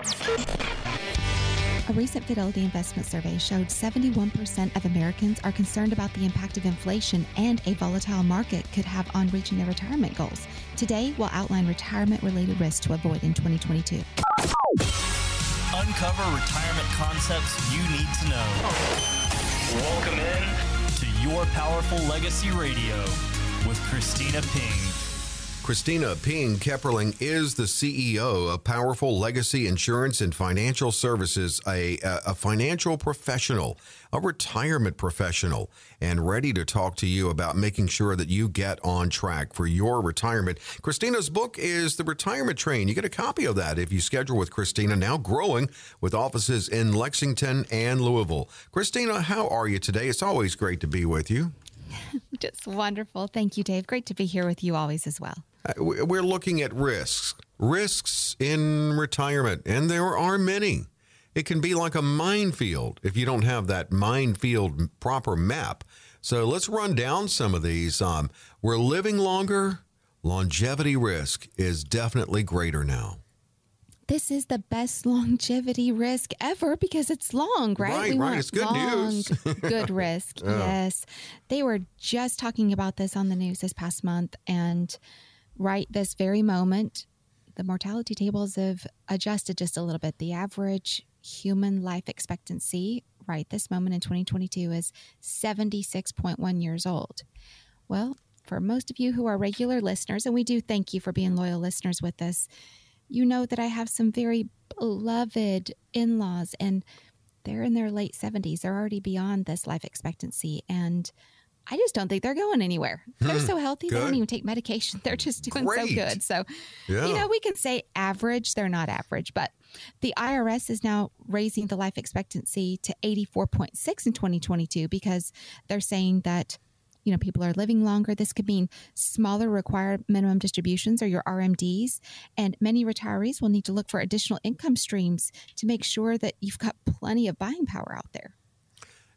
A recent Fidelity investment survey showed 71% of Americans are concerned about the impact of inflation and a volatile market could have on reaching their retirement goals. Today, we'll outline retirement related risks to avoid in 2022. Uncover retirement concepts you need to know. Welcome in to Your Powerful Legacy Radio with Kristina Ping. Kristina Ping Kepperling is the CEO of Powerful Legacy Insurance and Financial Services, a, a, financial professional, a retirement professional, and ready to talk to you about making sure that you get on track for your retirement. Kristina's book is The Retirement Train. You get a copy of that if you schedule with Kristina, now growing with offices in Lexington and Louisville. Kristina, how are you today? It's always great to be with you. Just wonderful. Thank you, Dave. Great to be here with you always as well. Uh, we're looking at risks, risks in retirement, and there are many. It can be like a minefield if you don't have that minefield proper map. So let's run down some of these. Um, we're living longer. Longevity risk is definitely greater now this is the best longevity risk ever because it's long, right? Right, we right. It's good long, news. good risk. Yes. They were just talking about this on the news this past month. And right this very moment, the mortality tables have adjusted just a little bit. The average human life expectancy right this moment in 2022 is 76.1 years old. Well, for most of you who are regular listeners, and we do thank you for being loyal listeners with us, you know that I have some very beloved in laws, and they're in their late 70s. They're already beyond this life expectancy. And I just don't think they're going anywhere. They're hmm, so healthy. Good. They don't even take medication. They're just doing Great. so good. So, yeah. you know, we can say average. They're not average, but the IRS is now raising the life expectancy to 84.6 in 2022 because they're saying that you know people are living longer this could mean smaller required minimum distributions or your rmds and many retirees will need to look for additional income streams to make sure that you've got plenty of buying power out there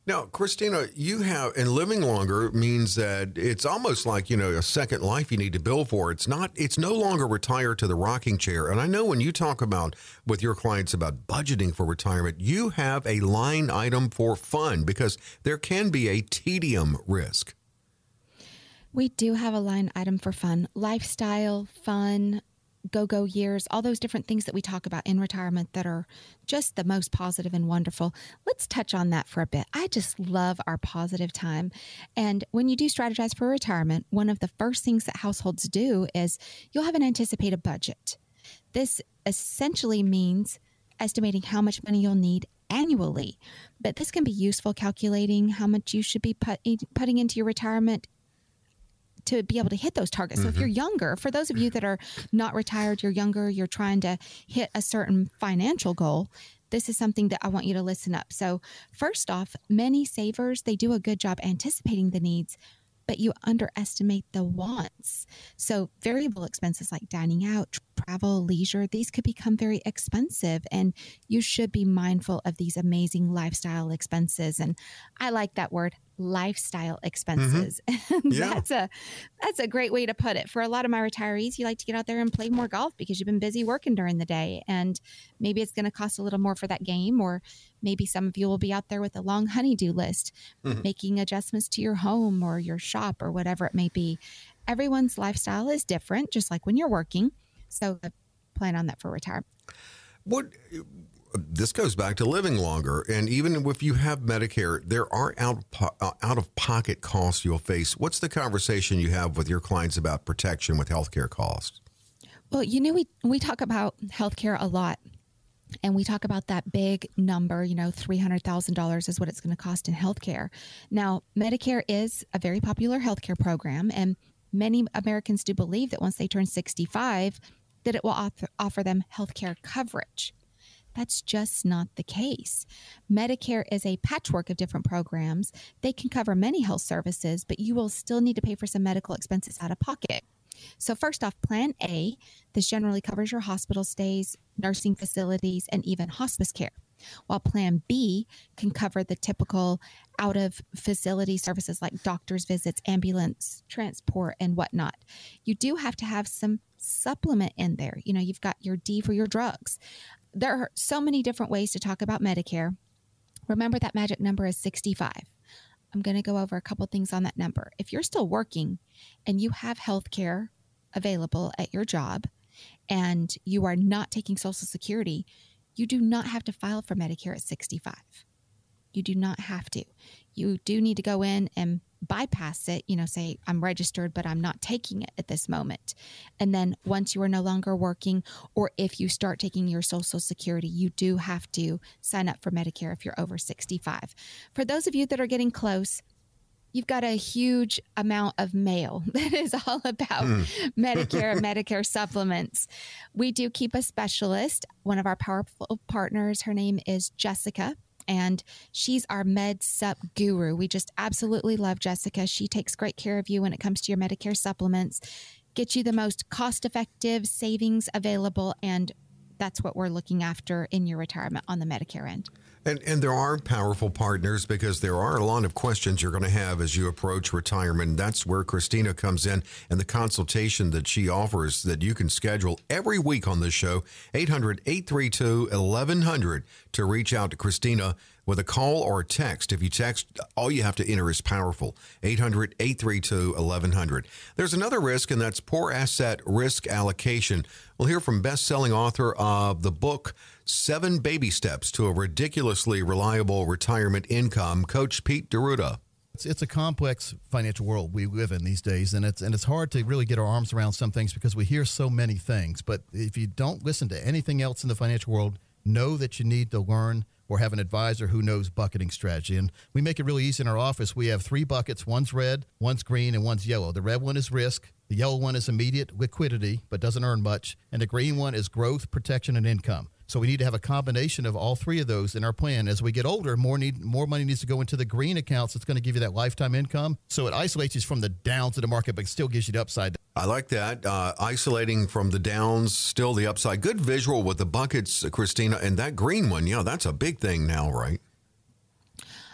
now, Kristina, you have, and living longer means that it's almost like, you know, a second life you need to build for. It's not, it's no longer retired to the rocking chair. And I know when you talk about with your clients about budgeting for retirement, you have a line item for fun because there can be a tedium risk. We do have a line item for fun, lifestyle, fun, go go years, all those different things that we talk about in retirement that are just the most positive and wonderful. Let's touch on that for a bit. I just love our positive time. And when you do strategize for retirement, one of the first things that households do is you'll have an anticipated budget. This essentially means estimating how much money you'll need annually. But this can be useful calculating how much you should be put, putting into your retirement to be able to hit those targets. Mm-hmm. So if you're mm-hmm. younger, for those of you that are not retired, you're younger, you're trying to hit a certain financial goal, this is something that I want you to listen up. So, first off, many savers, they do a good job anticipating the needs, but you underestimate the wants. So, variable expenses like dining out, travel, leisure, these could become very expensive. And you should be mindful of these amazing lifestyle expenses. And I like that word lifestyle expenses. Mm-hmm. yeah. that's a that's a great way to put it. For a lot of my retirees, you like to get out there and play more golf because you've been busy working during the day and maybe it's going to cost a little more for that game or maybe some of you will be out there with a long honeydew list mm-hmm. making adjustments to your home or your shop or whatever it may be. Everyone's lifestyle is different just like when you're working. So plan on that for retirement. What this goes back to living longer. And even if you have Medicare, there are out, uh, out of pocket costs you'll face. What's the conversation you have with your clients about protection with healthcare costs? Well, you know, we, we talk about healthcare a lot. And we talk about that big number, you know, $300,000 is what it's going to cost in healthcare. Now, Medicare is a very popular healthcare program, and many Americans do believe that once they turn 65, that it will offer, offer them healthcare coverage. That's just not the case. Medicare is a patchwork of different programs. They can cover many health services, but you will still need to pay for some medical expenses out of pocket. So, first off, Plan A, this generally covers your hospital stays, nursing facilities, and even hospice care. While Plan B can cover the typical out of facility services like doctor's visits, ambulance, transport, and whatnot. You do have to have some supplement in there. You know, you've got your D for your drugs there are so many different ways to talk about Medicare. Remember that magic number is 65. I'm going to go over a couple things on that number. If you're still working and you have health care available at your job and you are not taking Social Security, you do not have to file for Medicare at 65. You do not have to. You do need to go in and bypass it, you know, say, I'm registered, but I'm not taking it at this moment. And then once you are no longer working, or if you start taking your Social Security, you do have to sign up for Medicare if you're over 65. For those of you that are getting close, you've got a huge amount of mail that is all about mm. Medicare Medicare supplements. We do keep a specialist, one of our powerful partners. Her name is Jessica and she's our med sup guru. We just absolutely love Jessica. She takes great care of you when it comes to your Medicare supplements, get you the most cost effective savings available, and that's what we're looking after in your retirement on the Medicare end. And, and there are powerful partners because there are a lot of questions you're going to have as you approach retirement. That's where Kristina comes in and the consultation that she offers that you can schedule every week on this show, 800 832 1100 to reach out to Kristina with a call or a text. If you text, all you have to enter is powerful 800 832 1100. There's another risk, and that's poor asset risk allocation. We'll hear from best selling author of the book, Seven Baby Steps to a Ridiculously Reliable Retirement Income, Coach Pete D'Arruda. It's, it's a complex financial world we live in these days, and it's and it's hard to really get our arms around some things because we hear so many things. But if you don't listen to anything else in the financial world, know that you need to learn or have an advisor who knows bucketing strategy. And we make it really easy in our office. We have three buckets one's red, one's green, and one's yellow. The red one is risk, the yellow one is immediate liquidity, but doesn't earn much, and the green one is growth, protection, and income. So we need to have a combination of all three of those in our plan. As we get older, more need more money needs to go into the green accounts. It's going to give you that lifetime income. So it isolates you from the downs of the market, but still gives you the upside. I like that. Uh, isolating from the downs, still the upside. Good visual with the buckets, Kristina, and that green one. Yeah, that's a big thing now, right?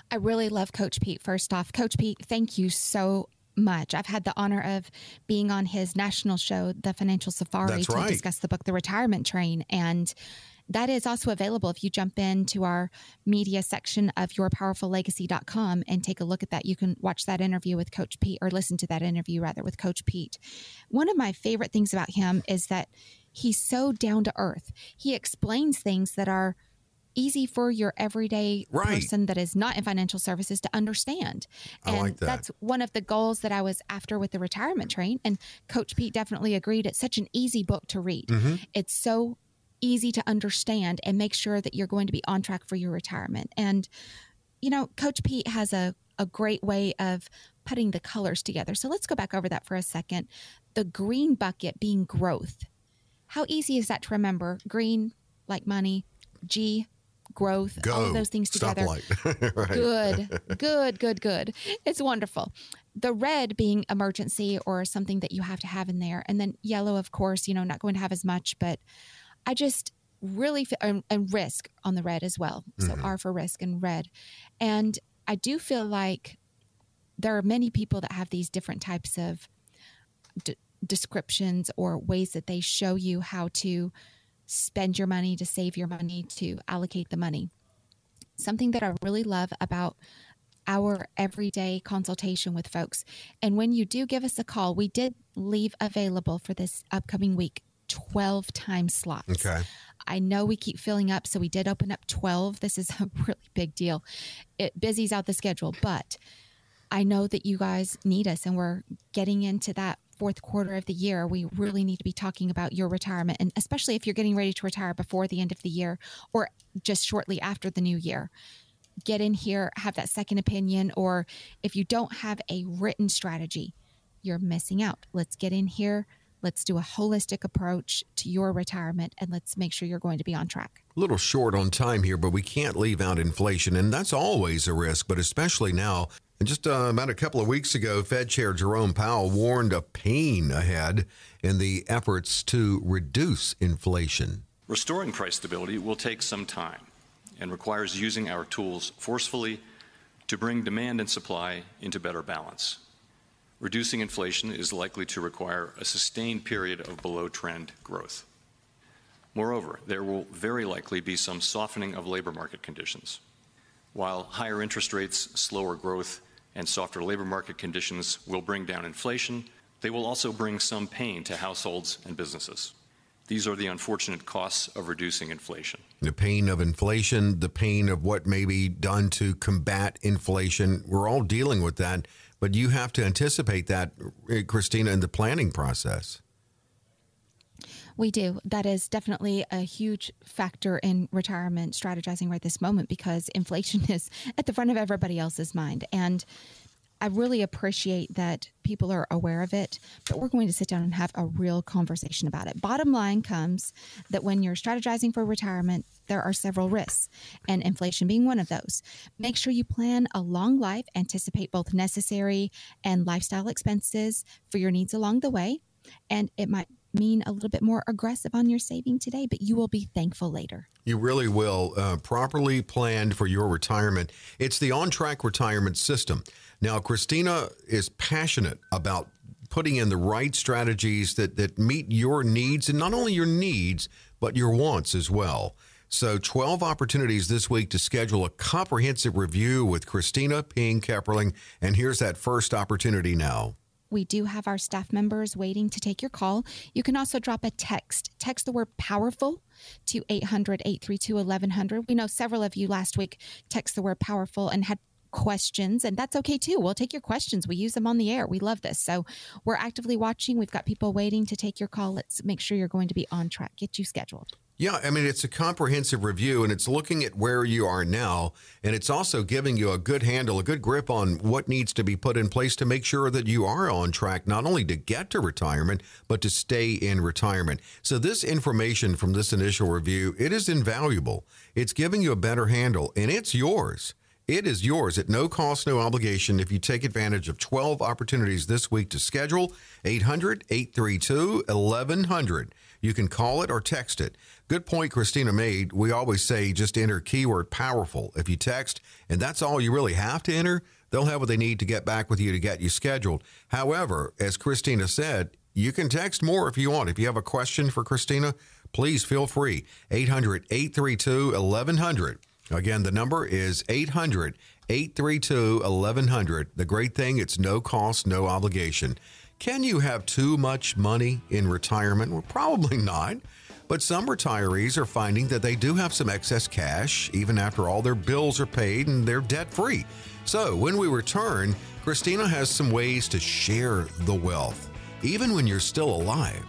I really love Coach Pete. First off, Coach Pete, thank you so much. I've had the honor of being on his national show, The Financial Safari, That's to right. discuss the book, The Retirement Train. And that is also available if you jump into our media section of yourpowerfullegacy.com and take a look at that. You can watch that interview with Coach Pete or listen to that interview rather with Coach Pete. One of my favorite things about him is that he's so down to earth. He explains things that are easy for your everyday right. person that is not in financial services to understand. And I like that. that's one of the goals that I was after with the retirement train. And Coach Pete definitely agreed. It's such an easy book to read. Mm-hmm. It's so easy to understand and make sure that you're going to be on track for your retirement. And, you know, Coach Pete has a, a great way of putting the colors together. So let's go back over that for a second. The green bucket being growth. How easy is that to remember? Green, like money, G, growth, Go. all of those things together. Right. Good, good, good, good. It's wonderful. The red being emergency or something that you have to have in there. And then yellow, of course, you know, not going to have as much, but I just really feel, and, and risk on the red as well. So Mhm. R for risk and red. And I do feel like there are many people that have these different types of d- descriptions or ways that they show you how to spend your money, to save your money, to allocate the money. Something that I really love about our everyday consultation with folks. And when you do give us a call, we did leave available for this upcoming week 12 time slots. Okay. I know we keep filling up, so we did open up 12. This is a really big deal. It busies out the schedule, but I know that you guys need us and we're getting into that fourth quarter of the year. We really need to be talking about your retirement and especially if you're getting ready to retire before the end of the year or just shortly after the new year. Get in here, have that second opinion, or if you don't have a written strategy, you're missing out. Let's get in here. Let's do a holistic approach to your retirement and let's make sure you're going to be on track. A little short on time here, but we can't leave out inflation, and that's always a risk, but especially now. And just uh, about a couple of weeks ago, Fed Chair Jerome Powell warned of pain ahead in the efforts to reduce inflation. Restoring price stability will take some time and requires using our tools forcefully to bring demand and supply into better balance. Reducing inflation is likely to require a sustained period of below trend growth. Moreover, there will very likely be some softening of labor market conditions. While higher interest rates, slower growth, and softer labor market conditions will bring down inflation, they will also bring some pain to households and businesses. These are the unfortunate costs of reducing inflation. The pain of inflation, the pain of what may be done to combat inflation. We're all dealing with that, but you have to anticipate that, eh, Kristina, in the planning process. We do. That is definitely a huge factor in retirement strategizing right this moment because inflation is at the front of everybody else's mind. And I really appreciate that people are aware of it, but we're going to sit down and have a real conversation about it. Bottom line comes that when you're strategizing for retirement, there are several risks, and inflation being one of those. Make sure you plan a long life, anticipate both necessary and lifestyle expenses for your needs along the way. And it might mean a little bit more aggressive on your saving today, but you will be thankful later. You really will. Uh, properly planned for your retirement. It's the on track retirement system. Now, Kristina is passionate about putting in the right strategies that, that meet your needs and not only your needs, but your wants as well. So, 12 opportunities this week to schedule a comprehensive review with Kristina Ping Kepperling. And here's that first opportunity now. We do have our staff members waiting to take your call. You can also drop a text. Text the word powerful to 800 832 1100. We know several of you last week text the word powerful and had questions, and that's okay too. We'll take your questions. We use them on the air. We love this. So we're actively watching. We've got people waiting to take your call. Let's make sure you're going to be on track. Get you scheduled. Yeah, I mean, it's a comprehensive review and it's looking at where you are now. And it's also giving you a good handle, a good grip on what needs to be put in place to make sure that you are on track, not only to get to retirement, but to stay in retirement. So, this information from this initial review, it is invaluable. It's giving you a better handle and it's yours. It is yours at no cost, no obligation if you take advantage of 12 opportunities this week to schedule 800 832 1100. You can call it or text it. Good point Kristina made. We always say just enter keyword powerful. If you text, and that's all you really have to enter, they'll have what they need to get back with you to get you scheduled. However, as Kristina said, you can text more if you want. If you have a question for Kristina, please feel free. 800 832 1100. Again, the number is 800 832 1100. The great thing, it's no cost, no obligation. Can you have too much money in retirement? Well, probably not. But some retirees are finding that they do have some excess cash, even after all their bills are paid and they're debt free. So when we return, Kristina has some ways to share the wealth, even when you're still alive.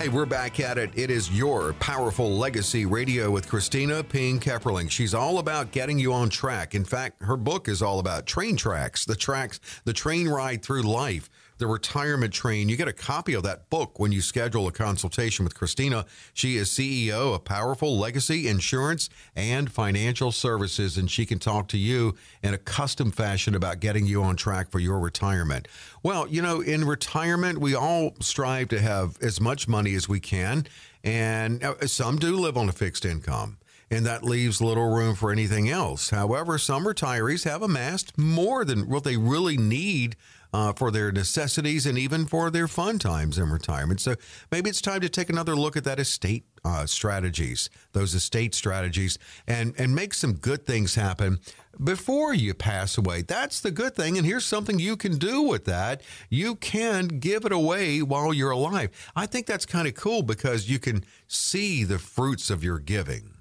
Hey, we're back at it. It is your powerful legacy radio with Kristina Ping Kepperling. She's all about getting you on track. In fact, her book is all about train tracks, the tracks, the train ride through life the retirement train. You get a copy of that book when you schedule a consultation with Kristina. She is CEO of Powerful Legacy Insurance and Financial Services, and she can talk to you in a custom fashion about getting you on track for your retirement. Well, you know, in retirement, we all strive to have as much money as we can, and uh, some do live on a fixed income and that leaves little room for anything else. However, some retirees have amassed more than what they really need uh, for their necessities and even for their fun times in retirement. So maybe it's time to take another look at that estate uh, strategies, those estate strategies, and and make some good things happen before you pass away. That's the good thing. And here's something you can do with that. You can give it away while you're alive. I think that's kind of cool because you can see the fruits of your giving.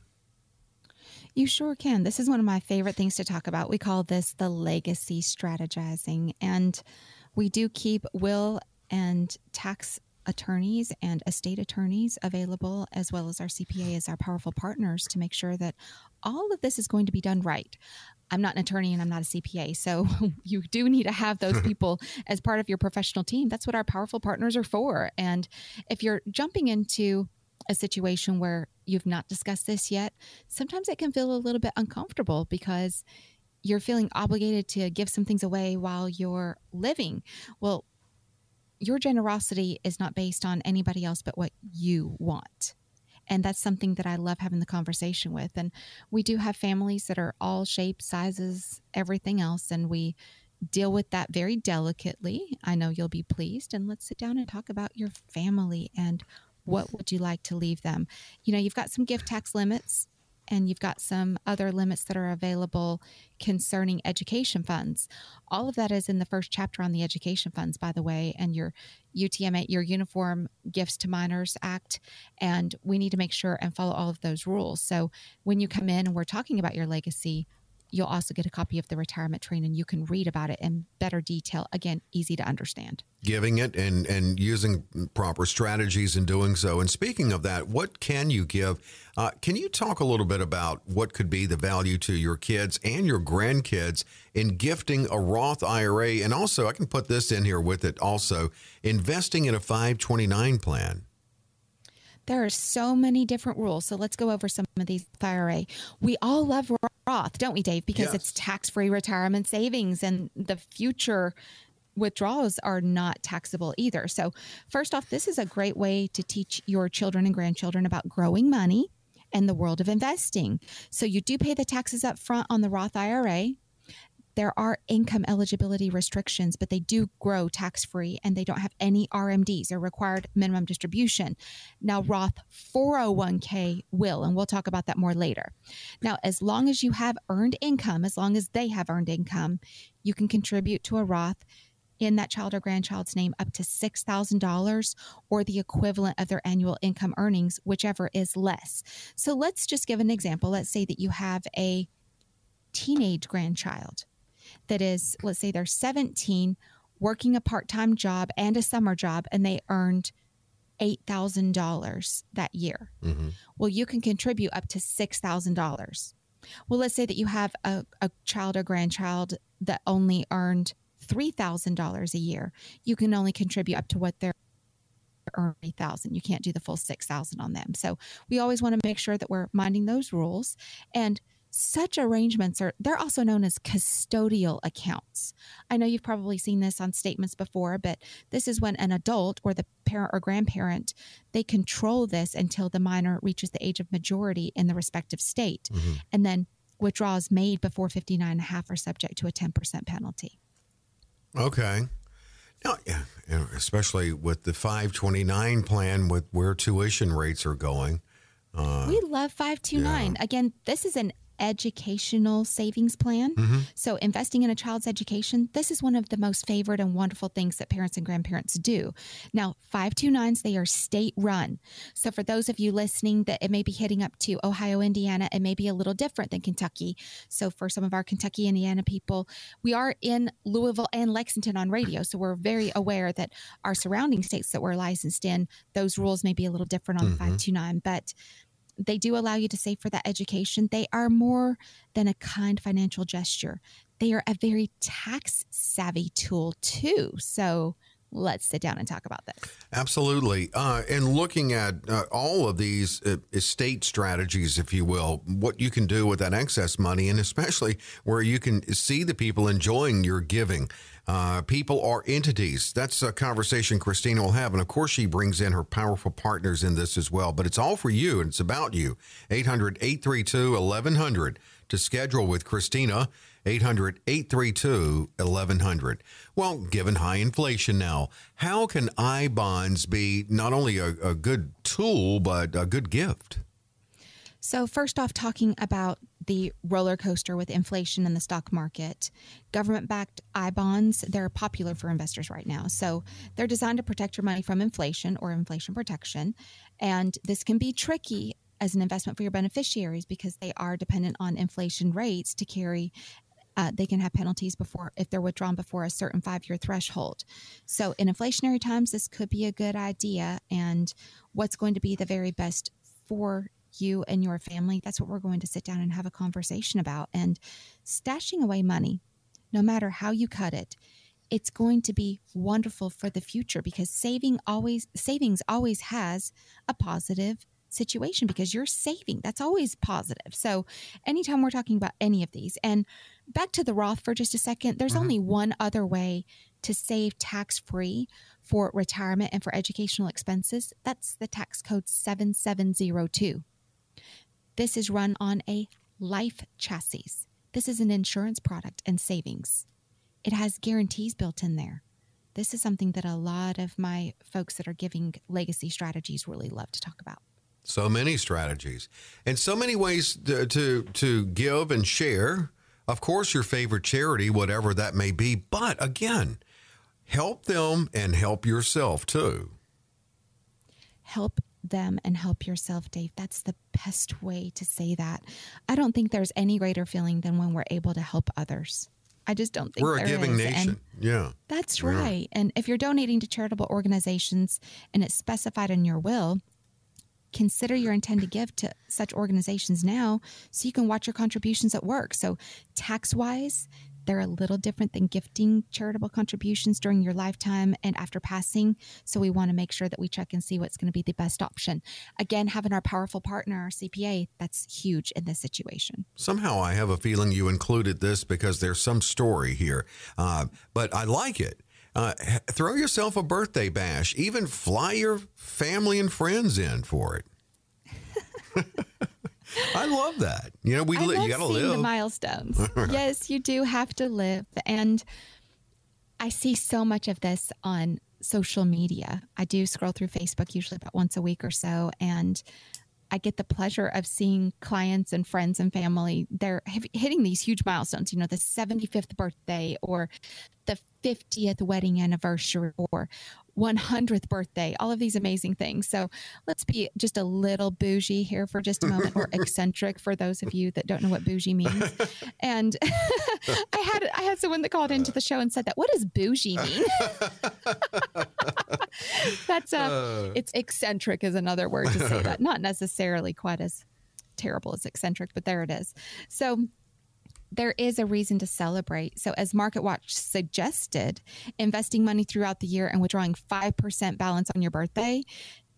You sure can. This is one of my favorite things to talk about. We call this the legacy strategizing. And we do keep will and tax attorneys and estate attorneys available, as well as our CPA as our powerful partners to make sure that all of this is going to be done right. I'm not an attorney and I'm not a CPA. So you do need to have those people as part of your professional team. That's what our powerful partners are for. And if you're jumping into a situation where you've not discussed this yet, sometimes it can feel a little bit uncomfortable because you're feeling obligated to give some things away while you're living. Well, your generosity is not based on anybody else but what you want. And that's something that I love having the conversation with. And we do have families that are all shapes, sizes, everything else. And we deal with that very delicately. I know you'll be pleased. And let's sit down and talk about your family and what would you like to leave them. You know, you've got some gift tax limits and you've got some other limits that are available concerning education funds. All of that is in the first chapter on the education funds, by the way, and your UTM, your Uniform Gifts to Minors Act. And we need to make sure and follow all of those rules. So when you come in and we're talking about your legacy, you'll also get a copy of the retirement train and you can read about it in better detail. Again, easy to understand. Giving it and, and using proper strategies in doing so. And speaking of that, what can you give? Uh, can you talk a little bit about what could be the value to your kids and your grandkids in gifting a Roth IRA? And also, I can put this in here with it also, investing in a 529 plan. There are so many different rules. So let's go over some of these IRA. We all love Roth, don't we, Dave? Because yes. it's tax free retirement savings and the future withdrawals are not taxable either. So, first off, this is a great way to teach your children and grandchildren about growing money and the world of investing. So, you do pay the taxes up front on the Roth IRA there are income eligibility restrictions, but they do grow tax free and they don't have any RMDs or required minimum distribution. Now, mm-hmm. Roth 401k will, and we'll talk about that more later. Now, as long as you have earned income, as long as they have earned income, you can contribute to a Roth in that child or grandchild's name up to $6,000 or the equivalent of their annual income earnings, whichever is less. So let's just give an example. Let's say that you have a teenage grandchild that is, let's say they're 17, working a part time job and a summer job, and they earned $8,000 that year. Mm-hmm. Well, you can contribute up to $6,000. Well, let's say that you have a, a child or grandchild that only earned $3,000 a year. You can only contribute up to what they're earn 3000 you can't do the full 6000 on them so we always want to make sure that we're minding those rules and such arrangements are they're also known as custodial accounts. I know you've probably seen this on statements before, but this is when an adult or the parent or grandparent they control this until the minor reaches the age of majority in the respective state. Mm-hmm. And then withdrawals made before 59 and a half are subject to a 10% penalty. Okay. Now, especially with the 529 plan with where tuition rates are going. Uh, we love 529. Yeah. Again, this is an educational savings plan. Mm-hmm. So, investing in a child's education, this is one of the most favored and wonderful things that parents and grandparents do. Now, 529s, they are state run. So, for those of you listening that it may be hitting up to Ohio, Indiana, it may be a little different than Kentucky. So, for some of our Kentucky, Indiana people, we are in Louisville and Lexington on radio. So, we're very aware that our surrounding states that we're licensed in, those rules may be a little different on mm-hmm. 529. But they do allow you to save for that education. They are more than a kind financial gesture. They are a very tax savvy tool too. So let's sit down and talk about this. Absolutely. Uh, and looking at uh, all of these uh, estate strategies, if you will, what you can do with that excess money, and especially where you can see the people enjoying your giving. Uh, people are entities. That's a conversation Kristina will have. And of course, she brings in her powerful partners in this as well. But it's all for you and it's about you. 800 832 1100 to schedule with Kristina. 800 832 1100. Well, given high inflation now, how can I bonds be not only a, a good tool, but a good gift? So, first off, talking about the roller coaster with inflation in the stock market, government backed I bonds, they're popular for investors right now. So, they're designed to protect your money from inflation or inflation protection. And this can be tricky as an investment for your beneficiaries because they are dependent on inflation rates to carry uh, they can have penalties before if they're withdrawn before a certain five year threshold. So, in inflationary times, this could be a good idea. And what's going to be the very best for you and your family. That's what we're going to sit down and have a conversation about. And stashing away money, no matter how you cut it, it's going to be wonderful for the future because saving always savings always has a positive situation because you're saving. That's always positive. So anytime we're talking about any of these and back to the Roth for just a second, there's mm-hmm. only one other way to save tax free for retirement and for educational expenses. That's the tax code 7702. This is run on a life chassis. This is an insurance product and savings. it has guarantees built in there. This is something that a lot of my folks that are giving legacy strategies really love to talk about. So many strategies and so many ways to, to, to give and share. Of course, your favorite charity, whatever that may be. But again, help them and help yourself too. Help them and help yourself, Dave. That's the best way to say that. I don't think there's any greater feeling than when we're able to help others. I just don't think we're a giving is. nation. And yeah, that's right. Yeah. And if you're donating to charitable organizations and it's specified in your will, consider your intent to give to such organizations now so you can watch your contributions at work. So, tax wise, they're a little different than gifting charitable contributions during your lifetime and after passing. So we want to make sure that we check and see what's going to be the best option. Again, having our powerful partner, our CPA, that's huge in this situation. Somehow I have a feeling you included this because there's some story here, uh, but I like it. Uh, throw yourself a birthday bash, even fly your family and friends in for it. I love that. You know, we li- you got to live the milestones. yes, you do have to live, and I see so much of this on social media. I do scroll through Facebook usually about once a week or so, and I get the pleasure of seeing clients and friends and family. They're hitting these huge milestones, you know, the 75th birthday or the 50th wedding anniversary or 100th birthday, all of these amazing things. So let's be just a little bougie here for just a moment, or eccentric for those of you that don't know what bougie means. And I had I had someone that called into the show and said that. What does bougie mean? That's uh, uh, it's eccentric is another word to say that. Not necessarily quite as terrible as eccentric, but there it is. So there is a reason to celebrate. So, as MarketWatch suggested, investing money throughout the year and withdrawing 5% balance on your birthday,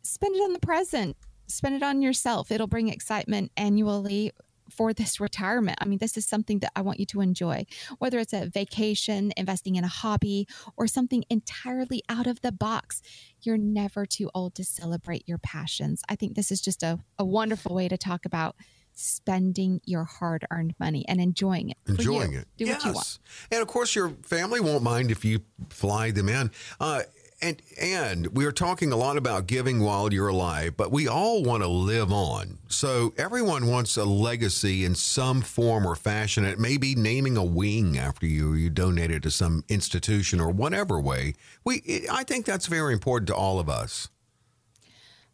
spend it on the present, spend it on yourself. It'll bring excitement annually for this retirement. I mean, this is something that I want you to enjoy, whether it's a vacation, investing in a hobby, or something entirely out of the box. You're never too old to celebrate your passions. I think this is just a, a wonderful way to talk about spending your hard earned money and enjoying it. Enjoying it. Do yes. what you want. And of course, your family won't mind if you fly them in. Uh, and and we are talking a lot about giving while you're alive, but we all want to live on. So everyone wants a legacy in some form or fashion. It may be naming a wing after you, you donated to some institution or whatever way. We I think that's very important to all of us.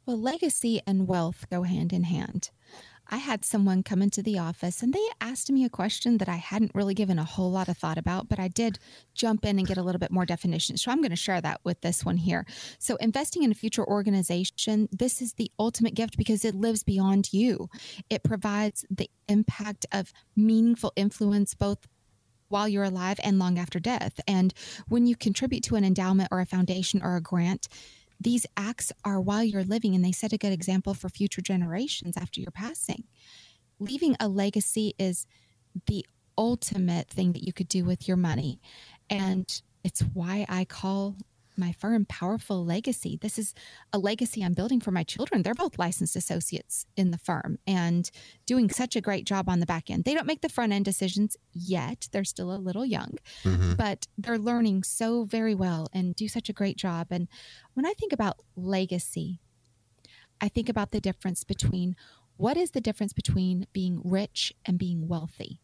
Well, legacy and wealth go hand in hand. I had someone come into the office and they asked me a question that I hadn't really given a whole lot of thought about, but I did jump in and get a little bit more definition. So I'm going to share that with this one here. So, investing in a future organization, this is the ultimate gift because it lives beyond you. It provides the impact of meaningful influence both while you're alive and long after death. And when you contribute to an endowment or a foundation or a grant, these acts are while you're living and they set a good example for future generations after your passing. Leaving a legacy is the ultimate thing that you could do with your money. And it's why I call my firm Powerful Legacy. This is a legacy I'm building for my children. They're both licensed associates in the firm and doing such a great job on the back end. They don't make the front end decisions yet, they're still a little young, mm-hmm. but they're learning so very well and do such a great job. And when I think about legacy, I think about the difference between what is the difference between being rich and being wealthy?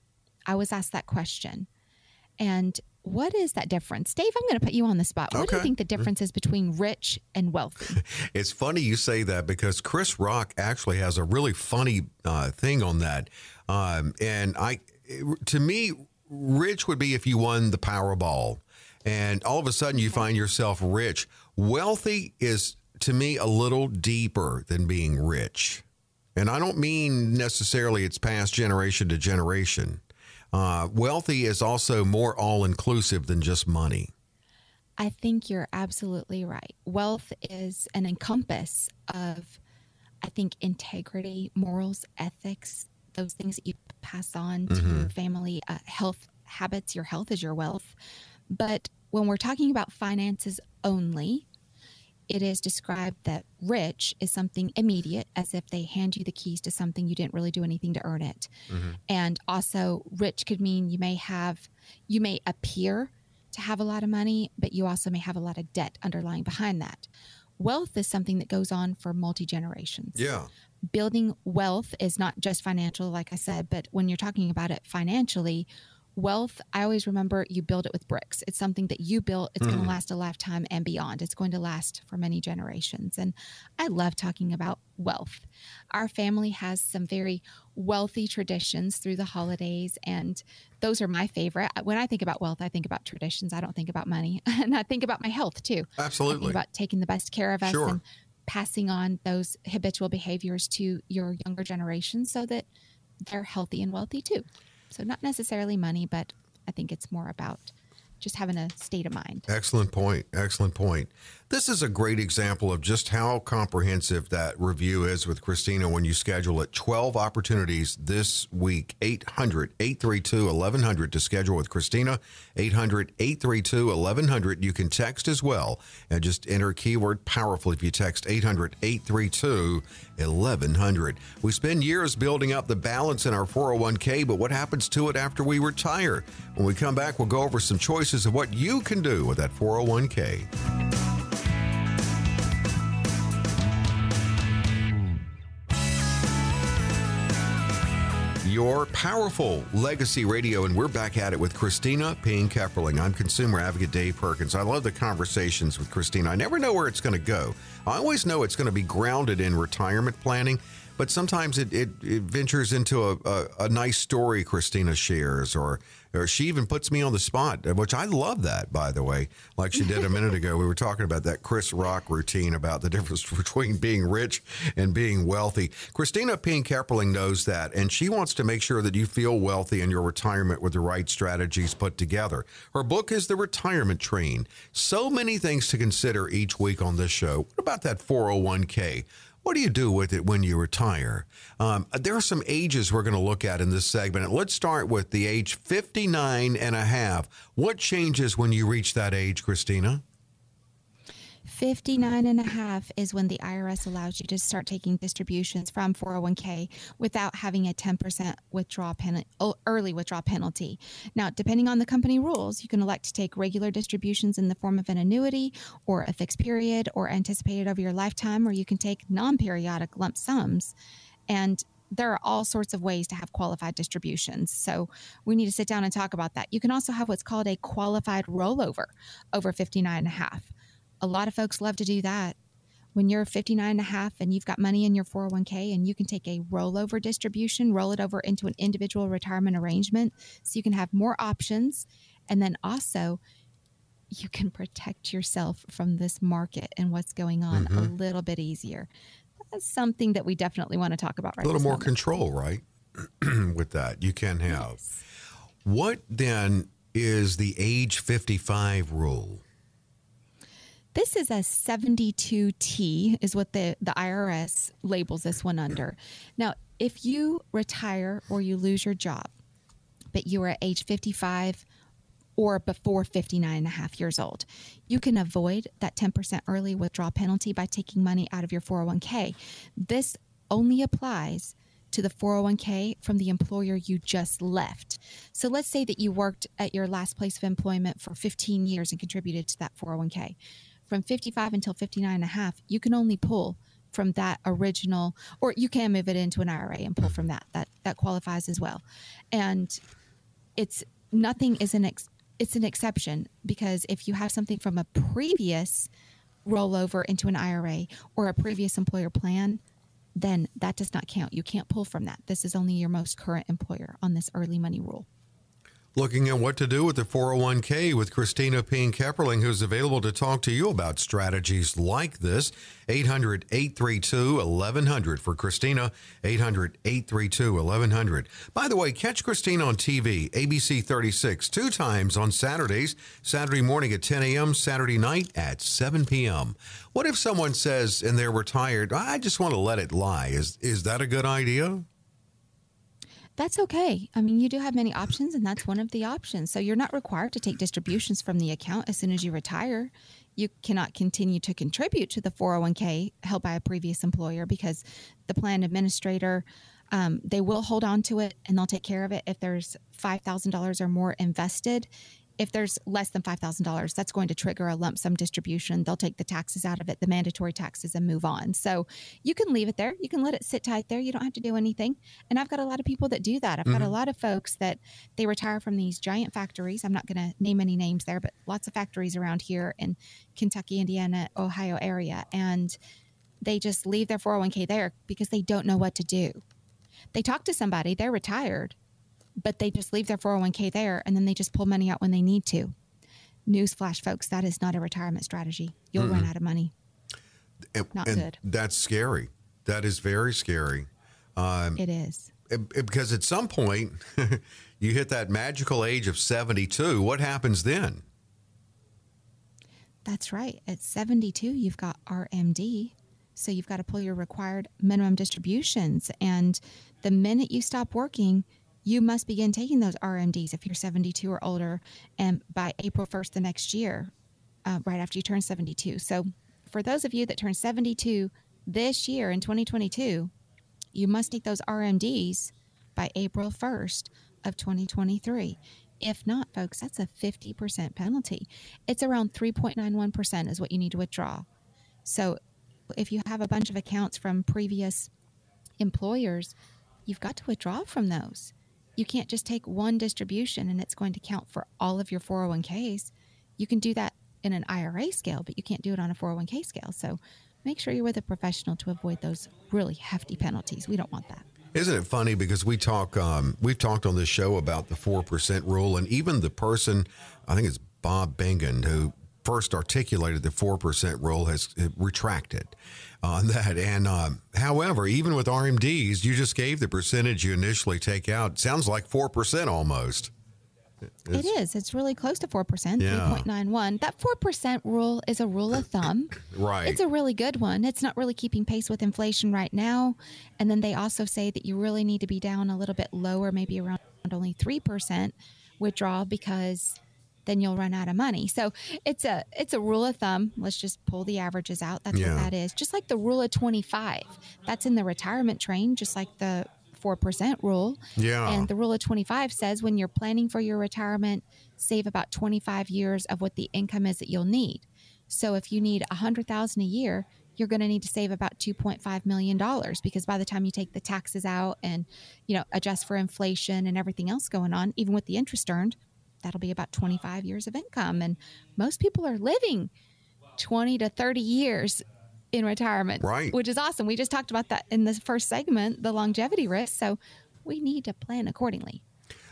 I was asked that question. And what is that difference? Dave, I'm going to put you on the spot. What okay. do you think the difference is between rich and wealthy? it's funny you say that because Chris Rock actually has a really funny uh, thing on that. Um, and I, to me, rich would be if you won the Powerball and all of a sudden you find yourself rich. Wealthy is, to me, a little deeper than being rich. And I don't mean necessarily it's passed generation to generation. Uh, wealthy is also more all inclusive than just money. I think you're absolutely right. Wealth is an encompass of, I think, integrity, morals, ethics, those things that you pass on to mm-hmm. your family, uh, health habits. Your health is your wealth. But when we're talking about finances only, it is described that rich is something immediate, as if they hand you the keys to something you didn't really do anything to earn it. Mm-hmm. And also, rich could mean you may have, you may appear to have a lot of money, but you also may have a lot of debt underlying behind that. Wealth is something that goes on for multi generations. Yeah. Building wealth is not just financial, like I said, but when you're talking about it financially, wealth, I always remember you build it with bricks. It's something that you built, it's going to mm. last a lifetime and beyond. It's going to last for many generations. And I love talking about wealth. Our family has some very wealthy traditions through the holidays, and those are my favorite. When I think about wealth, I think about traditions. I don't think about money. and I think about my health too. Absolutely. about taking the best care of us Sure. and passing on those habitual behaviors to your younger generation so that they're healthy and wealthy too. So not necessarily money, but I think it's more about just having a state of mind. Excellent point. Excellent point. This is a great example of just how comprehensive that review is with Kristina when you schedule it. 12 opportunities this week. 800 832 1100 to schedule with Kristina. 800 832 1100. You can text as well and just enter keyword powerful if you text 800 832 1100. We spend years building up the balance in our 401k, but what happens to it after we retire? When we come back, we'll go over some choices of what you can do with that 401k. Your powerful legacy radio, and we're back at it with Kristina Ping Kepperling. I'm consumer advocate Dave Perkins. I love the conversations with Kristina. I never know where it's going to go. I always know it's going to be grounded in retirement planning, but sometimes it, it, it ventures into a, a, a nice story Kristina shares, or or she even puts me on the spot, which I love that, by the way. Like she did a minute ago, we were talking about that Chris Rock routine about the difference between being rich and being wealthy. Kristina Ping Kepperling knows that, and she wants to make sure that you feel wealthy in your retirement with the right strategies put together. Her book is The Retirement Train. So many things to consider each week on this show. What about that 401k? What do you do with it when you retire? Um, there are some ages we're going to look at in this segment. Let's start with the age 59 and a half. What changes when you reach that age, Kristina? 59 and a half is when the IRS allows you to start taking distributions from 401k without having a 10% withdrawal penalty, oh, early withdrawal penalty. Now, depending on the company rules, you can elect to take regular distributions in the form of an annuity or a fixed period or anticipated over your lifetime, or you can take non periodic lump sums. And there are all sorts of ways to have qualified distributions. So we need to sit down and talk about that. You can also have what's called a qualified rollover over 59 and a half. A lot of folks love to do that. When you're 59 and a half and you've got money in your 401k and you can take a rollover distribution, roll it over into an individual retirement arrangement so you can have more options. And then also, you can protect yourself from this market and what's going on a mm-hmm. little bit easier. That's something that we definitely want to talk about right a little more moment. control, right? with that, you can have. What then is the age 55 rule? This is a 72T, is what the, the IRS labels this one under. Now, if you retire or you lose your job, but you are at age 55 or before 59 and a half years old, you can avoid that 10% early withdrawal penalty by taking money out of your 401k. This only applies to the 401k from the employer you just left. So let's say that you worked at your last place of employment for 15 years and contributed to that 401k. From 55 until 59 and a half, you can only pull from that original or you can move it into an IRA and pull from that. That that qualifies as well. And it's nothing is an ex, it's an exception because if you have something from a previous rollover into an IRA or a previous employer plan, then that does not count. You can't pull from that. This is only your most current employer on this early money rule. Looking at what to do with the 401k with Kristina Ping Kepperling, who's available to talk to you about strategies like this. 800 832 1100 for Kristina. 800 832 1100. By the way, catch Kristina on TV, ABC 36, two times on Saturdays, Saturday morning at 10 a.m., Saturday night at 7 p.m. What if someone says and they're retired, I just want to let it lie? Is, is that a good idea? That's okay. I mean, you do have many options, and that's one of the options. So you're not required to take distributions from the account as soon as you retire. You cannot continue to contribute to the 401k held by a previous employer because the plan administrator um, they will hold on to it and they'll take care of it if there's $5000 or more invested if there's less than $5,000, that's going to trigger a lump sum distribution. They'll take the taxes out of it, the mandatory taxes, and move on. So you can leave it there. You can let it sit tight there. You don't have to do anything. And I've got a lot of people that do that. I've mm-hmm. got a mm-hmm. lot of folks that they retire from these giant factories. I'm not going to name any names there, but lots of factories around here in Kentucky, Indiana, Ohio area. And they just leave their 401k there because they don't know what to do. They talk to somebody, they're retired, but they just leave their 401k there and then they just pull money out when they need to. Newsflash, folks, that is not a retirement strategy. You'll mm-hmm. run out of money. Not good. That's scary. That is very scary. Um, it is. Because at some point, you hit that magical age of 72. What happens then? That's right. At 72, you've got RMD. So you've got to pull your required minimum distributions. And the minute you stop working, you must begin taking those RMDs if you're 72 or older, and by April 1st the next year, uh, right after you turn 72. So, for those of you that turn 72 this year in 2022, you must take those RMDs by April 1st of 2023. If not, folks, that's a 50% penalty. It's around 3.91% is what you need to withdraw. So, if you have a bunch of accounts from previous employers, you've got to withdraw from those. You can't just take one distribution and it's going to count for all of your 401ks. You can do that in an IRA scale, but you can't do it on a 401k scale. So make sure you're with a professional to avoid those really hefty penalties. We don't want that. Isn't it funny because we talk, um, we've talked on this show about the four percent rule, and even the person, I think it's Bob Bengen, who first articulated the four percent rule, has retracted on that. And um, however, even with RMDs, you just gave the percentage you initially take out. Sounds like 4% almost. It's, it is. It's really close to 4%, yeah. 3.91. That 4% rule is a rule of thumb. right. It's a really good one. It's not really keeping pace with inflation right now. And then they also say that you really need to be down a little bit lower, maybe around only 3% withdrawal because then you'll run out of money. So it's a it's a rule of thumb. Let's just pull the averages out. That's yeah. what that is. Just like the rule of 25. That's in the retirement train, just like the 4% rule. Yeah. And the rule of 25 says when you're planning for your retirement, save about 25 years of what the income is that you'll need. So if you need a 100,000 a year, you're going to need to save about 2.5 million dollars because by the time you take the taxes out and you know adjust for inflation and everything else going on even with the interest earned that'll be about 25 years of income. And most people are living 20 to 30 years in retirement, right. which is awesome. We just talked about that in the first segment, the longevity risk. So we need to plan accordingly.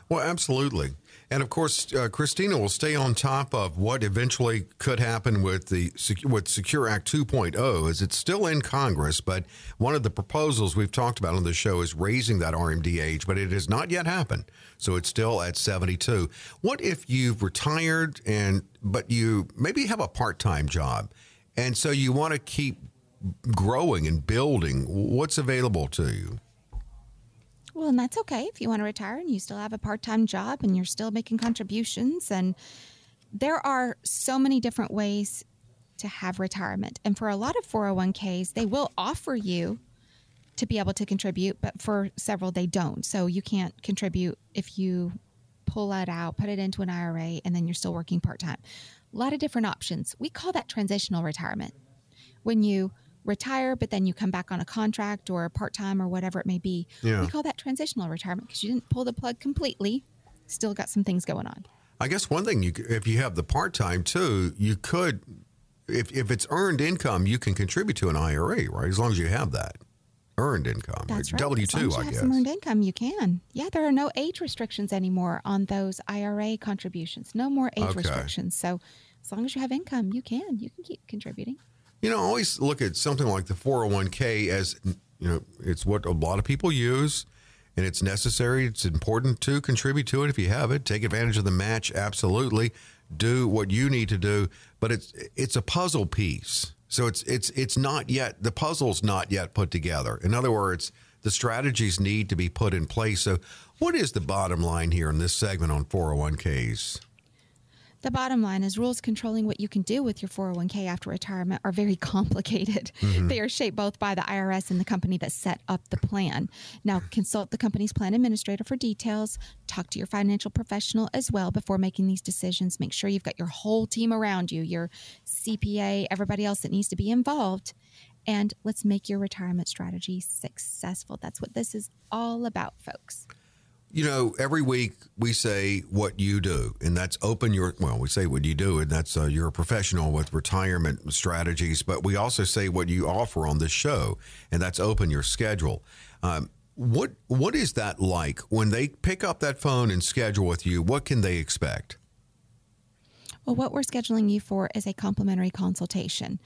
Well, absolutely. And of course, uh, Kristina will stay on top of what eventually could happen with the with Secure Act 2.0, as it's still in Congress. But one of the proposals we've talked about on the show is raising that RMD age, but it has not yet happened. So it's still at 72. What if you've retired and but you maybe have a part time job, and so you want to keep growing and building? What's available to you? Well, and that's okay if you want to retire and you still have a part time job and you're still making contributions. And there are so many different ways to have retirement. And for a lot of 401ks, they will offer you to be able to contribute, but for several, they don't. So you can't contribute if you pull that out, put it into an IRA, and then you're still working part time. A lot of different options. We call that transitional retirement. When you retire, but then you come back on a contract or part time or whatever it may be. Yeah. We call that transitional retirement because you didn't pull the plug completely. Still got some things going on. I guess one thing you if you have the part time too, you could if if it's earned income, you can contribute to an IRA, right? As long as you have that earned income. That's right. W two, I guess. Some earned income, you can. Yeah, there are no age restrictions anymore on those IRA contributions. No more age okay. restrictions. So as long as you have income, you can. You can keep contributing. You know, always look at something like the 401k as, you know, it's what a lot of people use and it's necessary. It's important to contribute to it if you have it. Take advantage of the match, absolutely. Do what you need to do, but it's it's a puzzle piece. So it's it's it's not yet the puzzle's not yet put together. In other words, the strategies need to be put in place. So what is the bottom line here in this segment on 401ks? The bottom line is rules controlling what you can do with your 401k after retirement are very complicated. Mm-hmm. They are shaped both by the IRS and the company that set up the plan. Now, consult the company's plan administrator for details. Talk to your financial professional as well before making these decisions. Make sure you've got your whole team around you, your CPA, everybody else that needs to be involved. And let's make your retirement strategy successful. That's what this is all about, folks. You know, every week we say what you do, and that's open your. Well, we say what you do, and that's uh, you're a professional with retirement strategies. But we also say what you offer on this show, and that's open your schedule. Um, what what is that like when they pick up that phone and schedule with you? What can they expect? Well, what we're scheduling you for is a complimentary consultation.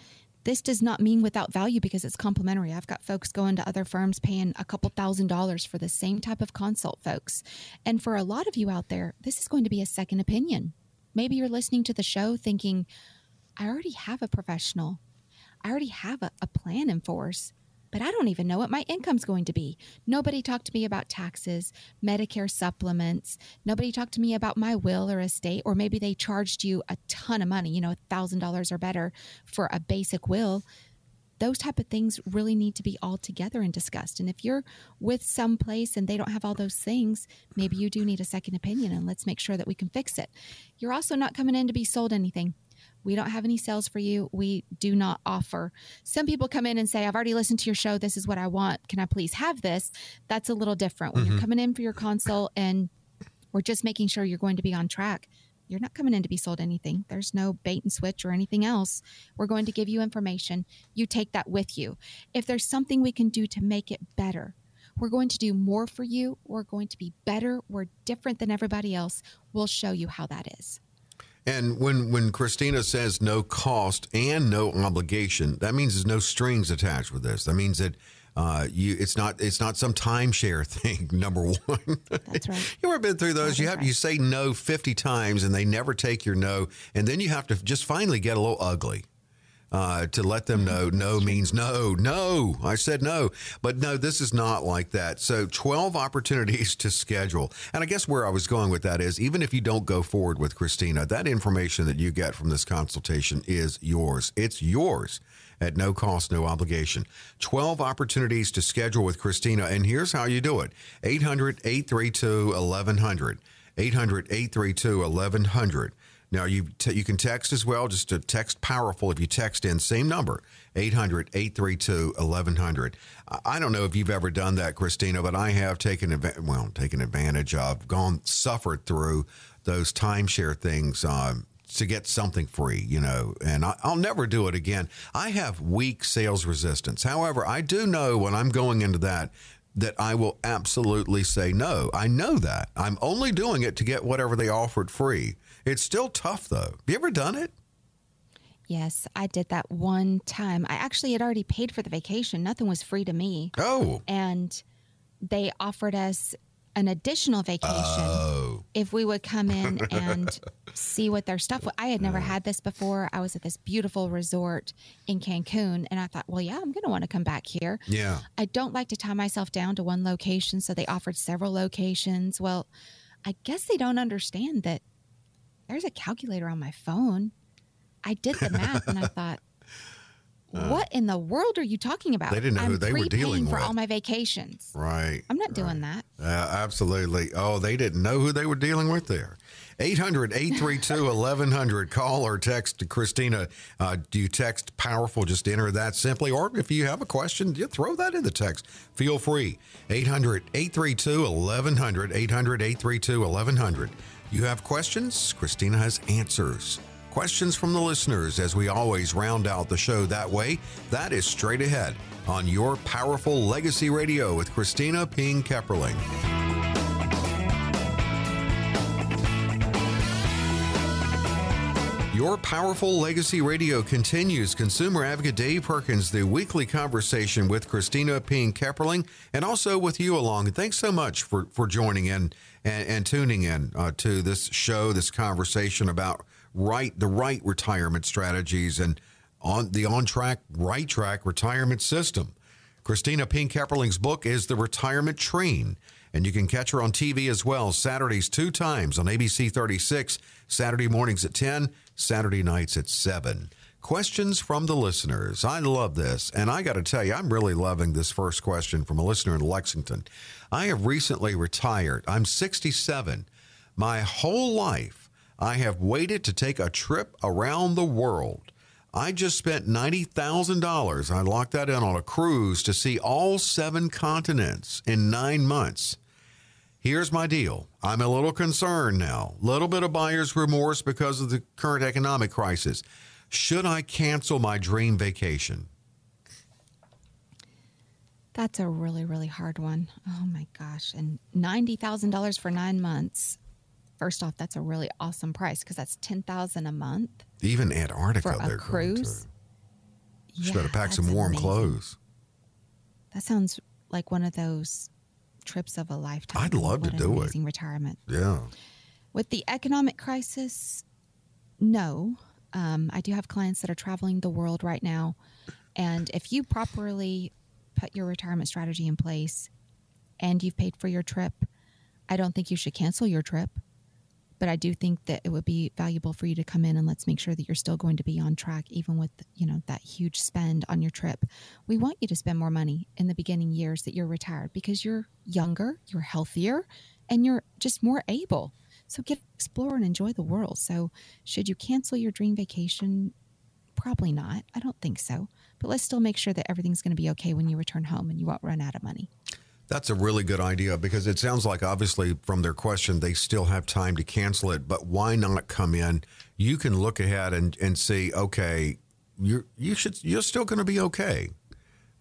This does not mean without value because it's complimentary. I've got folks going to other firms paying a couple thousand dollars for the same type of consult, folks. And for a lot of you out there, this is going to be a second opinion. Maybe you're listening to the show thinking, I already have a professional, I already have a, a plan in force but I don't even know what my income's going to be. Nobody talked to me about taxes, Medicare supplements. Nobody talked to me about my will or estate, or maybe they charged you a ton of money, you know, $1,000 or better for a basic will. Those type of things really need to be all together and discussed. And if you're with some place and they don't have all those things, maybe you do need a second opinion and let's make sure that we can fix it. You're also not coming in to be sold anything. We don't have any sales for you. We do not offer. Some people come in and say, I've already listened to your show. This is what I want. Can I please have this? That's a little different. When mm-hmm. you're coming in for your consult and we're just making sure you're going to be on track, you're not coming in to be sold anything. There's no bait and switch or anything else. We're going to give you information. You take that with you. If there's something we can do to make it better, we're going to do more for you. We're going to be better. We're different than everybody else. We'll show you how that is. And when when Kristina says no cost and no obligation, that means there's no strings attached with this. That means that uh, you it's not it's not some timeshare thing. Number one, that's right. you ever been through those? you have right. you say no fifty times and they never take your no, and then you have to just finally get a little ugly uh, to let them know no means no, no. I said no. But no, this is not like that. So 12 opportunities to schedule. And I guess where I was going with that is even if you don't go forward with Kristina, that information that you get from this consultation is yours. It's yours at no cost, no obligation. 12 opportunities to schedule with Kristina. And here's how you do it 800 832 1100. 800 832 1100. Now you t- you can text as well, just to text powerful if you text in same number 800-832-1100. I don't know if you've ever done that, Kristina, but I have taken well taken advantage of, gone suffered through those timeshare things. Um, to get something free, you know, and I, will never do it again. I have weak sales resistance. However, I do know when I'm going into that that I will absolutely say no. I know that. I'm only doing it to get whatever they offered free. It's still tough though. Have you ever done it? Yes, I did that one time. I actually had already paid for the vacation. Nothing was free to me. Oh. And they offered us an additional vacation oh. if we would come in and see what their stuff was. I had never had this before. I was at this beautiful resort in Cancun and I thought, well, yeah, I'm going to want to come back here. Yeah. I don't like to tie myself down to one location. So they offered several locations. Well, I guess they don't understand that there's a calculator on my phone. I did the math and I thought, uh, what in the world are you talking about? They didn't know I'm who they were dealing for with. all my vacations. Right. I'm not right. doing that. Uh, absolutely. Oh, they didn't know who they were dealing with there. 800 832 1100. Call or text to Kristina. Uh, do you text powerful? Just enter that simply. Or if you have a question, you throw that in the text. Feel free. 800 832 1100. 800 832 1100. You have questions? Kristina has answers. Questions from the listeners as we always round out the show that way. That is straight ahead on Your Powerful Legacy Radio with Kristina Ping Kepperling. Your Powerful Legacy Radio continues. Consumer advocate Dave Perkins, the weekly conversation with Kristina Ping Kepperling, and also with you along. Thanks so much for, for joining in and, and tuning in uh, to this show, this conversation about right the right retirement strategies and on the on track, right track retirement system. Kristina Ping Kepperling's book is The Retirement Train, and you can catch her on TV as well, Saturdays two times on ABC 36, Saturday mornings at 10, Saturday nights at 7. Questions from the listeners. I love this. And I got to tell you, I'm really loving this first question from a listener in Lexington. I have recently retired. I'm 67. My whole life, I have waited to take a trip around the world. I just spent $90,000. I locked that in on a cruise to see all seven continents in nine months. Here's my deal. I'm a little concerned now. Little bit of buyer's remorse because of the current economic crisis. Should I cancel my dream vacation? That's a really, really hard one. Oh my gosh. And $90,000 for nine months. First off, that's a really awesome price because that's 10000 a month. Even Antarctica, for a cruise. to. Just better pack some warm amazing. clothes. That sounds like one of those trips of a lifetime. I'd love to What an do it. amazing retirement. Yeah. With the economic crisis, no. Um, I do have clients that are traveling the world right now. And if you properly put your retirement strategy in place and you've paid for your trip, I don't think you should cancel your trip. But I do think that it would be valuable for you to come in and let's make sure that you're still going to be on track, even with you know that huge spend on your trip. We want you to spend more money in the beginning years that you're retired because you're younger, you're healthier, and you're just more able. So get explore and enjoy the world. So should you cancel your dream vacation? Probably not. I don't think so. But let's still make sure that everything's going to be okay when you return home and you won't run out of money. That's a really good idea because it sounds like obviously from their question they still have time to cancel it, but why not come in? You can look ahead and, and see, okay, you're you should you're still going to be okay,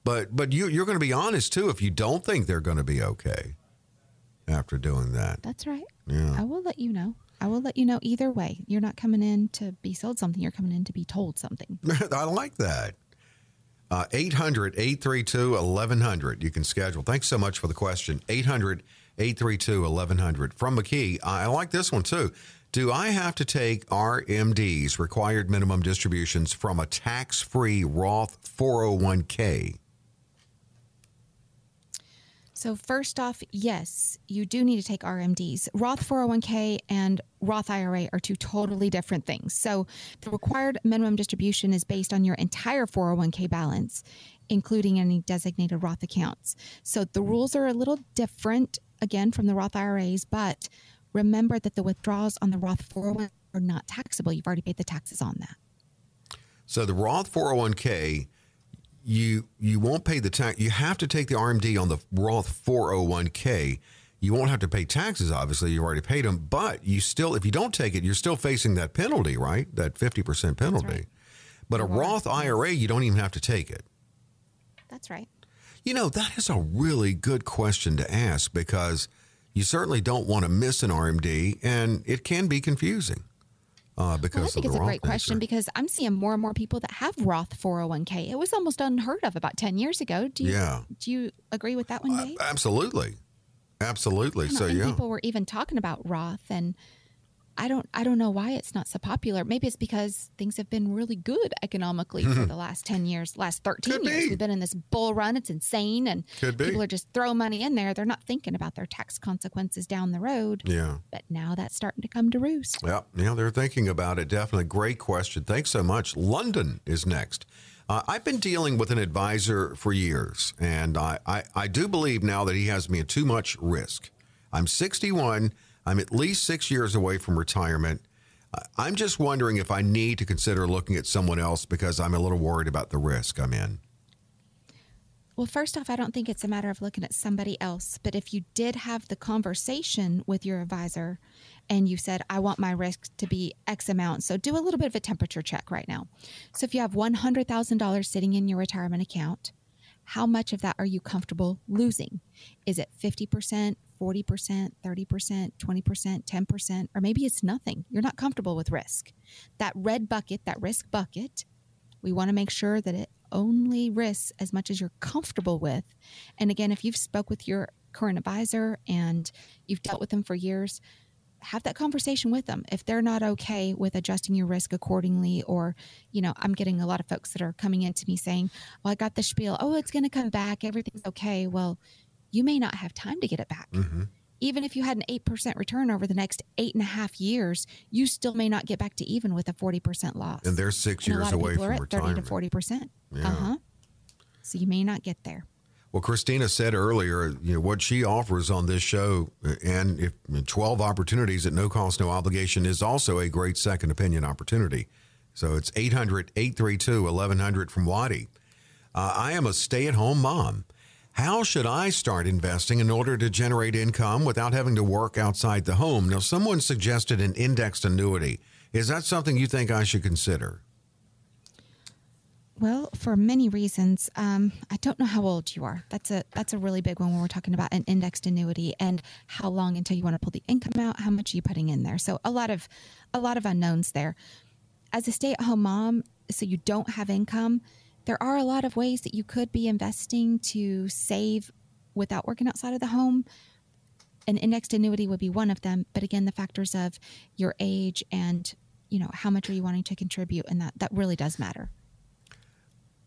but but you you're going to be honest too if you don't think they're going to be okay after doing that. That's right. Yeah. I will let you know. I will let you know either way. You're not coming in to be sold something, you're coming in to be told something. I like that. Uh, 800 832 1100. You can schedule. Thanks so much for the question. 800 832 1100. From McKee, I like this one too. Do I have to take RMDs, required minimum distributions, from a tax free Roth 401k? So, first off, yes, you do need to take RMDs. Roth 401k and Roth IRA are two totally different things. So, the required minimum distribution is based on your entire 401k balance, including any designated Roth accounts. So, the rules are a little different, again, from the Roth IRAs, but remember that the withdrawals on the Roth 401 are not taxable. You've already paid the taxes on that. So the Roth 401k, you you won't pay the tax. You have to take the RMD on the Roth 401k. You won't have to pay taxes. Obviously, you've already paid them, but you still, if you don't take it, you're still facing that penalty, right? That 50% penalty. right. But a Roth IRA, you don't even have to take it. That's right. You know, that is a really good question to ask because you certainly don't want to miss an RMD, and it can be confusing uh, because Well, I think it's a great question nature. because I'm seeing more and more people that have Roth 401k. It was almost unheard of about 10 years ago. Do you, Yeah. do you agree with that one, Dave? Absolutely, absolutely. Don't So yeah, people were even talking about Roth, and I don't, I don't know why it's not so popular. Maybe it's because things have been really good economically for the last 10 years, last 13 Could years. be. We've been in this bull run. It's insane. And Could be. people are just throwing money in there. They're not thinking about their tax consequences down the road. yeah. But now that's starting to come to roost. Yeah, yeah, they're thinking about it. Definitely. Great question. Thanks so much. London is next. Uh, I've been dealing with an advisor for years, and I, I, I do believe now that he has me at too much risk. I'm 61. I'm at least six years away from retirement. I'm just wondering if I need to consider looking at someone else because I'm a little worried about the risk I'm in. Well, first off, I don't think it's a matter of looking at somebody else, but if you did have the conversation with your advisor and you said, I want my risk to be X amount, so do a little bit of a temperature check right now. So if you have $100,000 sitting in your retirement account, how much of that are you comfortable losing? Is it 50%, 40%, 30%, 20%, 10%, or maybe it's nothing? You're not comfortable with risk. That red bucket, that risk bucket, we want to make sure that it only risks as much as you're comfortable with. And again, if you've spoke with your current advisor and you've dealt with them for years, have that conversation with them. If they're not okay with adjusting your risk accordingly, or, you know, I'm getting a lot of folks that are coming into me saying, well, I got the spiel. Oh, it's going to come back. Everything's okay. Well, you may not have time to get it back. Mm-hmm. Even if you had an 8% return over the next eight and a half years, you still may not get back to even with a 40% loss. And they're six and years away from retirement. 30 to 40%. Yeah. Uh huh. So you may not get there. Well, Kristina said earlier, you know, what she offers on this show and if 12 opportunities at no cost, no obligation is also a great second opinion opportunity. So it's 800 832 1100 from Wadi. Uh, I am a stay at home mom. How should I start investing in order to generate income without having to work outside the home? Now, someone suggested an indexed annuity. Is that something you think I should consider? Well, for many reasons, um, I don't know how old you are. That's a that's a really big one when we're talking about an indexed annuity and how long until you want to pull the income out. How much are you putting in there? So a lot of a lot of unknowns there. As a stay-at-home mom, so you don't have income, there are a lot of ways that you could be investing to save without working outside of the home. An indexed annuity would be one of them, but again, the factors of your age and you know how much are you wanting to contribute, and that that really does matter.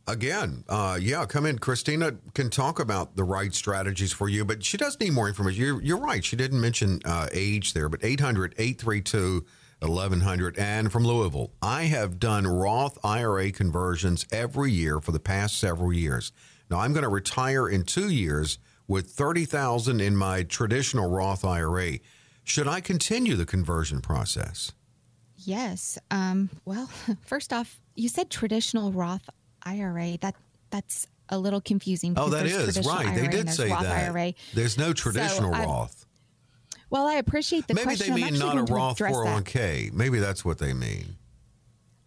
Again, uh, yeah, come in. Kristina can talk about the right strategies for you, but she does need more information. You're, you're right. She didn't mention uh, age there, but 800 832 1100. And from Louisville, I have done Roth IRA conversions every year for the past several years. Now, I'm going to retire in two years with 30000 in my traditional Roth IRA. Should I continue the conversion process? Yes. Um, well, first off, you said traditional Roth IRA. That that's a little confusing. Oh, that is right. IRA they did say Roth that. IRA. There's no traditional so, Roth. well, I appreciate the Maybe question. they mean not a Roth 401k. That. Oh Maybe that's what they mean.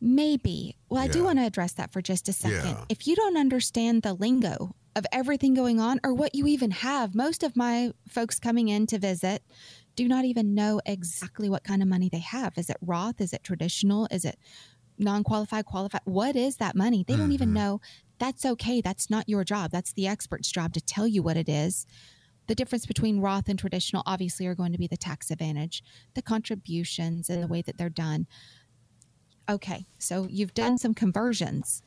Maybe. Well, I yeah. do want to address that for just a second. Yeah. If you don't understand the lingo of everything going on or what you even have, most of my folks coming in to visit do not even know exactly what kind of money they have. Is it Roth? Is it traditional? Is it non qualified, qualified. What is that money? They don't mm-hmm. even know. That's okay. That's not your job. That's the expert's job to tell you what it is. The difference between Roth and traditional obviously are going to be the tax advantage, the contributions, and the way that they're done. Okay, so you've done some conversions.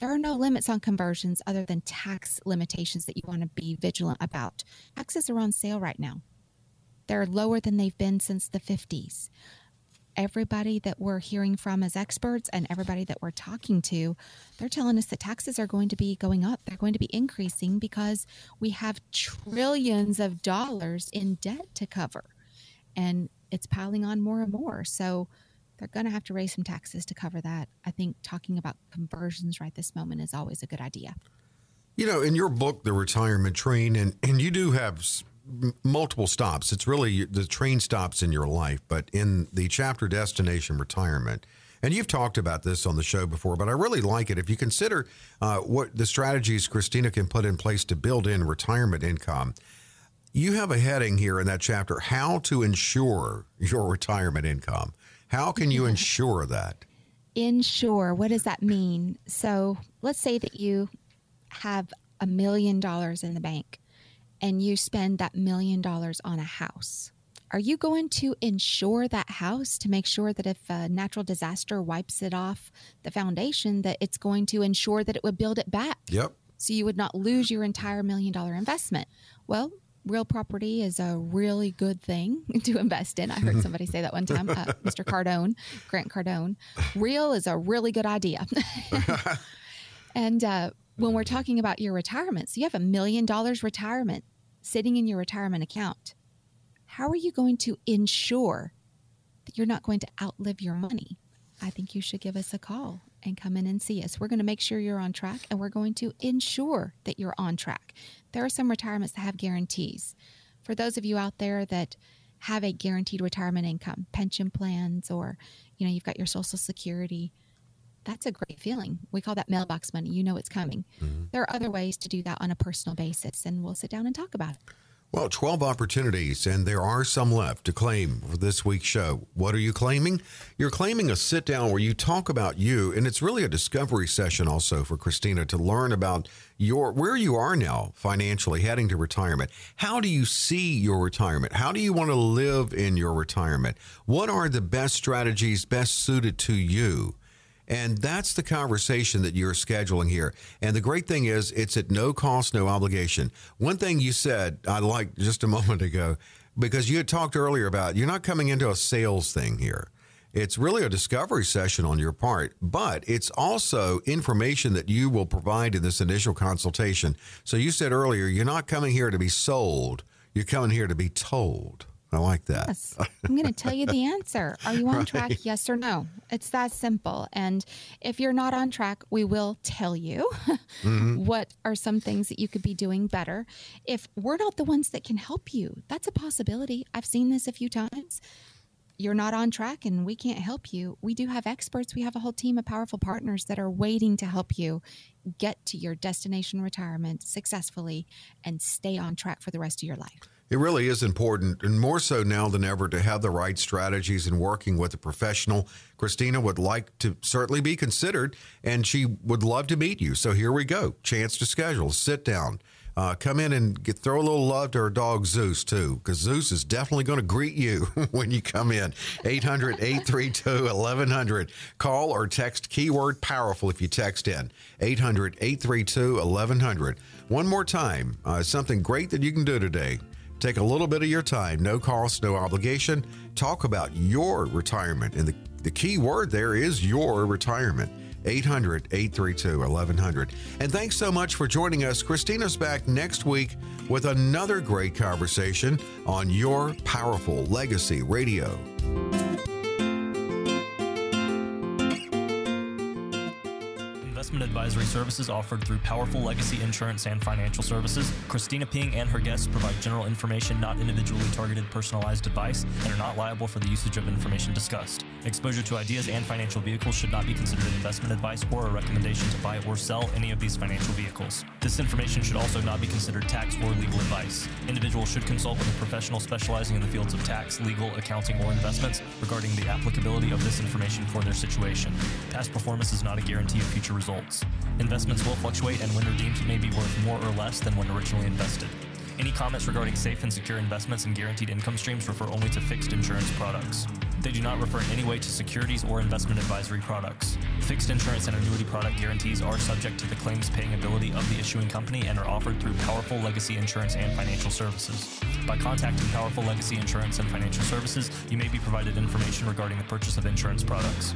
There are no limits on conversions other than tax limitations that you want to be vigilant about. Taxes are on sale right now. They're lower than they've been since the 50s everybody that we're hearing from as experts and everybody that we're talking to, they're telling us that taxes are going to be going up. They're going to be increasing because we have trillions of dollars in debt to cover. And it's piling on more and more. So they're going to have to raise some taxes to cover that. I think talking about conversions right this moment is always a good idea. You know, in your book, The Retirement Train, and, and you do have multiple stops. It's really the train stops in your life, but in the chapter Destination Retirement, and you've talked about this on the show before, but I really like it. If you consider uh, what the strategies Kristina can put in place to build in retirement income, you have a heading here in that chapter how to ensure your retirement income. How can you ensure that? Ensure, what does that mean? So let's say that you have a million dollars in the bank and you spend that million dollars on a house, are you going to insure that house to make sure that if a natural disaster wipes it off the foundation, that it's going to ensure that it would build it back? Yep. So you would not lose your entire million dollar investment. Well, real property is a really good thing to invest in. I heard somebody say that one time, uh, Mr. Cardone, Grant Cardone. Real is a really good idea. and uh, when we're talking about your retirement, so you have a million dollars retirement sitting in your retirement account, how are you going to ensure that you're not going to outlive your money? I think you should give us a call and come in and see us. We're going to make sure you're on track and we're going to ensure that you're on track. There are some retirements that have guarantees. For those of you out there that have a guaranteed retirement income, pension plans, or you know, you've got your social security, that's a great feeling. We call that mailbox money. You know it's coming. Mm-hmm. There are other ways to do that on a personal basis, and we'll sit down and talk about it. Well, 12 opportunities, and there are some left to claim for this week's show. What are you claiming? You're claiming a sit down where you talk about you, and it's really a discovery session also for Kristina to learn about your where you are now financially heading to retirement. How do you see your retirement? How do you want to live in your retirement? What are the best strategies best suited to you? And that's the conversation that you're scheduling here. And the great thing is, it's at no cost, no obligation. One thing you said, I liked just a moment ago, because you had talked earlier about you're not coming into a sales thing here. It's really a discovery session on your part, but it's also information that you will provide in this initial consultation. So you said earlier, you're not coming here to be sold, you're coming here to be told. I like that. Yes. I'm going to tell you the answer. Are you on right. track? Yes or no? It's that simple. And if you're not on track, we will tell you mm-hmm. what are some things that you could be doing better. If we're not the ones that can help you, that's a possibility. I've seen this a few times. You're not on track and we can't help you. We do have experts. We have a whole team of powerful partners that are waiting to help you get to your destination retirement successfully and stay on track for the rest of your life. It really is important, and more so now than ever, to have the right strategies in working with a professional. Kristina would like to certainly be considered, and she would love to meet you. So here we go. Chance to schedule. Sit down. Uh, come in and get, throw a little love to our dog Zeus too, because Zeus is definitely going to greet you when you come in. 800 832 1100. Call or text keyword powerful if you text in. 800 832 1100. One more time, uh, something great that you can do today. Take a little bit of your time, no cost, no obligation. Talk about your retirement. And the, the key word there is your retirement. 800 832 1100. And thanks so much for joining us. Kristina's back next week with another great conversation on Your Powerful Legacy Radio. Investment advisory services offered through Powerful Legacy Insurance and Financial Services. Kristina Ping and her guests provide general information, not individually targeted personalized advice, and are not liable for the usage of information discussed. Exposure to ideas and financial vehicles should not be considered investment advice or a recommendation to buy or sell any of these financial vehicles. This information should also not be considered tax or legal advice. Individuals should consult with a professional specializing in the fields of tax, legal, accounting, or investments regarding the applicability of this information for their situation. Past performance is not a guarantee of future results Investments will fluctuate and when redeemed may be worth more or less than when originally invested. Any comments regarding safe and secure investments and guaranteed income streams refer only to fixed insurance products. They do not refer in any way to securities or investment advisory products. Fixed insurance and annuity product guarantees are subject to the claims paying ability of the issuing company and are offered through Powerful Legacy Insurance and Financial Services. By contacting Powerful Legacy Insurance and Financial Services, you may be provided information regarding the purchase of insurance products.